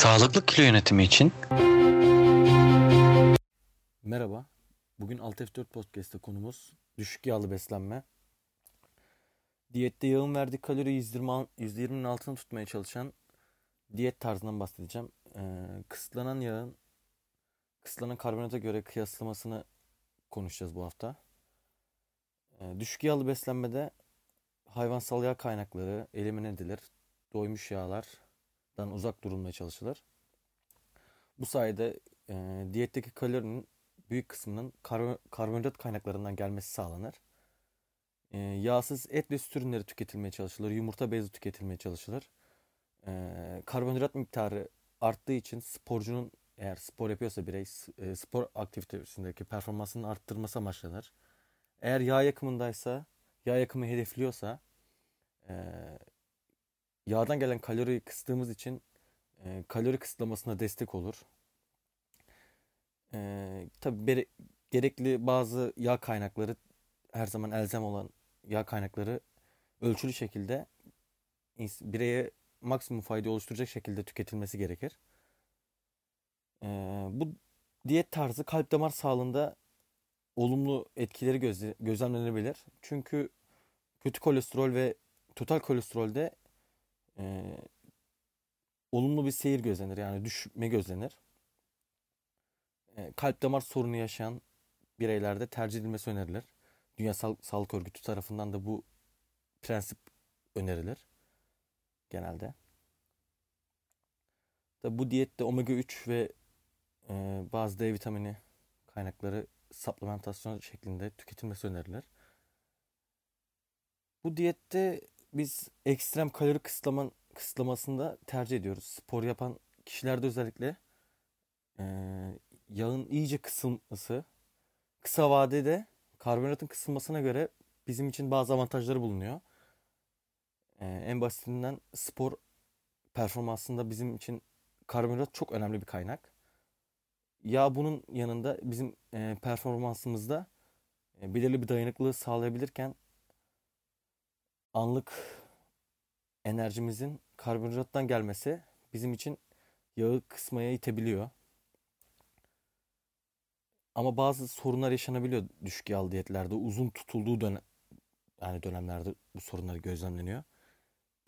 Sağlıklı kilo yönetimi için Merhaba. Bugün Alt F4 Podcast'te konumuz düşük yağlı beslenme. Diyette yağın verdiği kalori 120, %20'nin altını tutmaya çalışan diyet tarzından bahsedeceğim. Ee, kısıtlanan yağın kısıtlanan karbonata göre kıyaslamasını konuşacağız bu hafta. Ee, düşük yağlı beslenmede hayvansal yağ kaynakları elimine edilir. Doymuş yağlardan uzak durulmaya çalışılır. Bu sayede e, diyetteki kalorinin büyük kısmının kar karbonhidrat kaynaklarından gelmesi sağlanır. E, yağsız et ve süt ürünleri tüketilmeye çalışılır. Yumurta bezi tüketilmeye çalışılır. E, karbonhidrat miktarı arttığı için sporcunun eğer spor yapıyorsa birey e, spor aktivitesindeki performansını arttırması amaçlanır. Eğer yağ yakımındaysa, yağ yakımı hedefliyorsa e, yağdan gelen kaloriyi kıstığımız için e, kalori kısıtlamasına destek olur. E, tabii gerekli bazı yağ kaynakları her zaman elzem olan yağ kaynakları ölçülü şekilde bireye maksimum fayda oluşturacak şekilde tüketilmesi gerekir. E, bu diyet tarzı kalp damar sağlığında olumlu etkileri gözle, gözlemlenebilir. Çünkü kötü kolesterol ve total kolesterolde e, olumlu bir seyir gözlenir. Yani düşme gözlenir. E, kalp damar sorunu yaşayan bireylerde tercih edilmesi önerilir. Dünya Sa Sağlık Örgütü tarafından da bu prensip önerilir genelde. Tabi bu diyette omega 3 ve e, bazı D vitamini kaynakları supplementasyon şeklinde tüketilmesi önerilir. Bu diyette biz ekstrem kalori kısıtlama, kısıtlamasında tercih ediyoruz. Spor yapan kişilerde özellikle e, yağın iyice kısılması kısa vadede karbonhidratın kısılmasına göre bizim için bazı avantajları bulunuyor. E, en basitinden spor performansında bizim için karbonhidrat çok önemli bir kaynak. Yağ bunun yanında bizim e, performansımızda e, belirli bir dayanıklılığı sağlayabilirken anlık enerjimizin karbonhidrattan gelmesi bizim için yağı kısmaya itebiliyor. Ama bazı sorunlar yaşanabiliyor düşük yağlı diyetlerde. Uzun tutulduğu dönem yani dönemlerde bu sorunlar gözlemleniyor.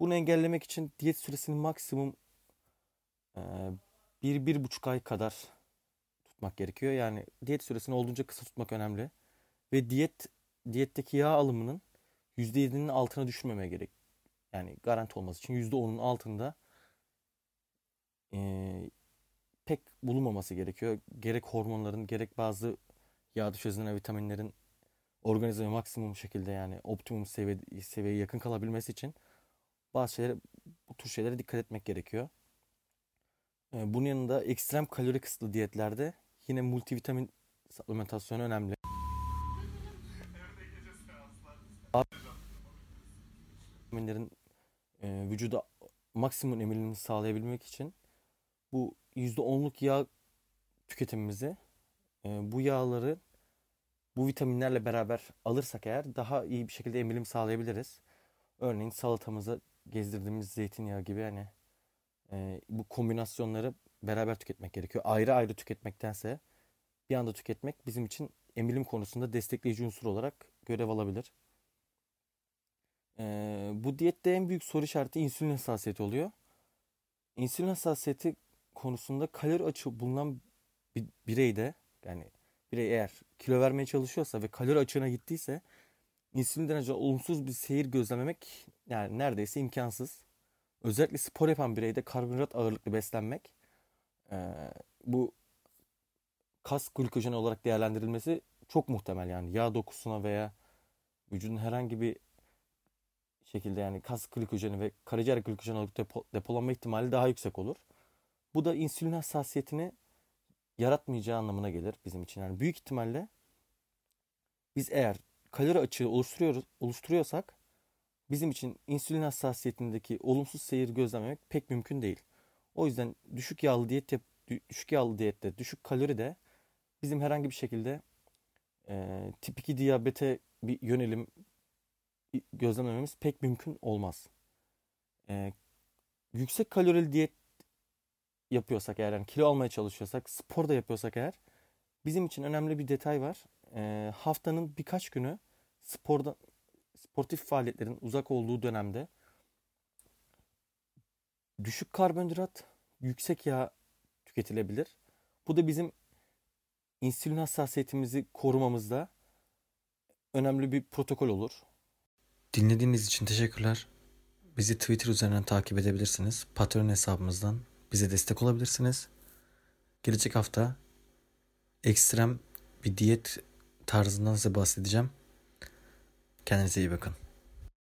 Bunu engellemek için diyet süresini maksimum e, bir, bir buçuk ay kadar tutmak gerekiyor. Yani diyet süresini olduğunca kısa tutmak önemli. Ve diyet diyetteki yağ alımının %7'nin altına düşmemeye gerek. Yani garanti olması için %10'un altında e, pek bulunmaması gerekiyor. Gerek hormonların gerek bazı yağ çözünen vitaminlerin organizme maksimum şekilde yani optimum seviye, seviyeye yakın kalabilmesi için bazı şeylere bu tür şeylere dikkat etmek gerekiyor. E, bunun yanında ekstrem kalori kısıtlı diyetlerde yine multivitamin supplementasyonu önemli. Vitaminlerin e, vücuda maksimum emilimini sağlayabilmek için bu %10'luk yağ tüketimimizi e, bu yağları bu vitaminlerle beraber alırsak eğer daha iyi bir şekilde emilim sağlayabiliriz. Örneğin salatamıza gezdirdiğimiz zeytinyağı gibi hani e, bu kombinasyonları beraber tüketmek gerekiyor. Ayrı ayrı tüketmektense bir anda tüketmek bizim için emilim konusunda destekleyici unsur olarak görev alabilir. Ee, bu diyette en büyük soru işareti insülin hassasiyeti oluyor. İnsülin hassasiyeti konusunda kalori açığı bulunan bir bireyde yani birey eğer kilo vermeye çalışıyorsa ve kalori açığına gittiyse insülinden önce olumsuz bir seyir gözlememek yani neredeyse imkansız. Özellikle spor yapan bireyde karbonhidrat ağırlıklı beslenmek e, bu kas glukojeni olarak değerlendirilmesi çok muhtemel yani yağ dokusuna veya vücudun herhangi bir şekilde yani kas glikojeni ve karaciğer glikojeni olarak depo, depolanma ihtimali daha yüksek olur. Bu da insülin hassasiyetini yaratmayacağı anlamına gelir bizim için. Yani büyük ihtimalle biz eğer kalori açığı oluşturuyoruz, oluşturuyorsak bizim için insülin hassasiyetindeki olumsuz seyir gözlememek pek mümkün değil. O yüzden düşük yağlı diyet düşük yağlı diyette düşük kalori de bizim herhangi bir şekilde e, tip 2 diyabete bir yönelim gözlemlememiz pek mümkün olmaz. E, yüksek kalorili diyet yapıyorsak eğer yani kilo almaya çalışıyorsak spor da yapıyorsak eğer bizim için önemli bir detay var. E, haftanın birkaç günü sporda sportif faaliyetlerin uzak olduğu dönemde düşük karbonhidrat, yüksek yağ tüketilebilir. Bu da bizim insülin hassasiyetimizi korumamızda önemli bir protokol olur. Dinlediğiniz için teşekkürler. Bizi Twitter üzerinden takip edebilirsiniz. Patreon hesabımızdan bize destek olabilirsiniz. Gelecek hafta ekstrem bir diyet tarzından size bahsedeceğim. Kendinize iyi bakın.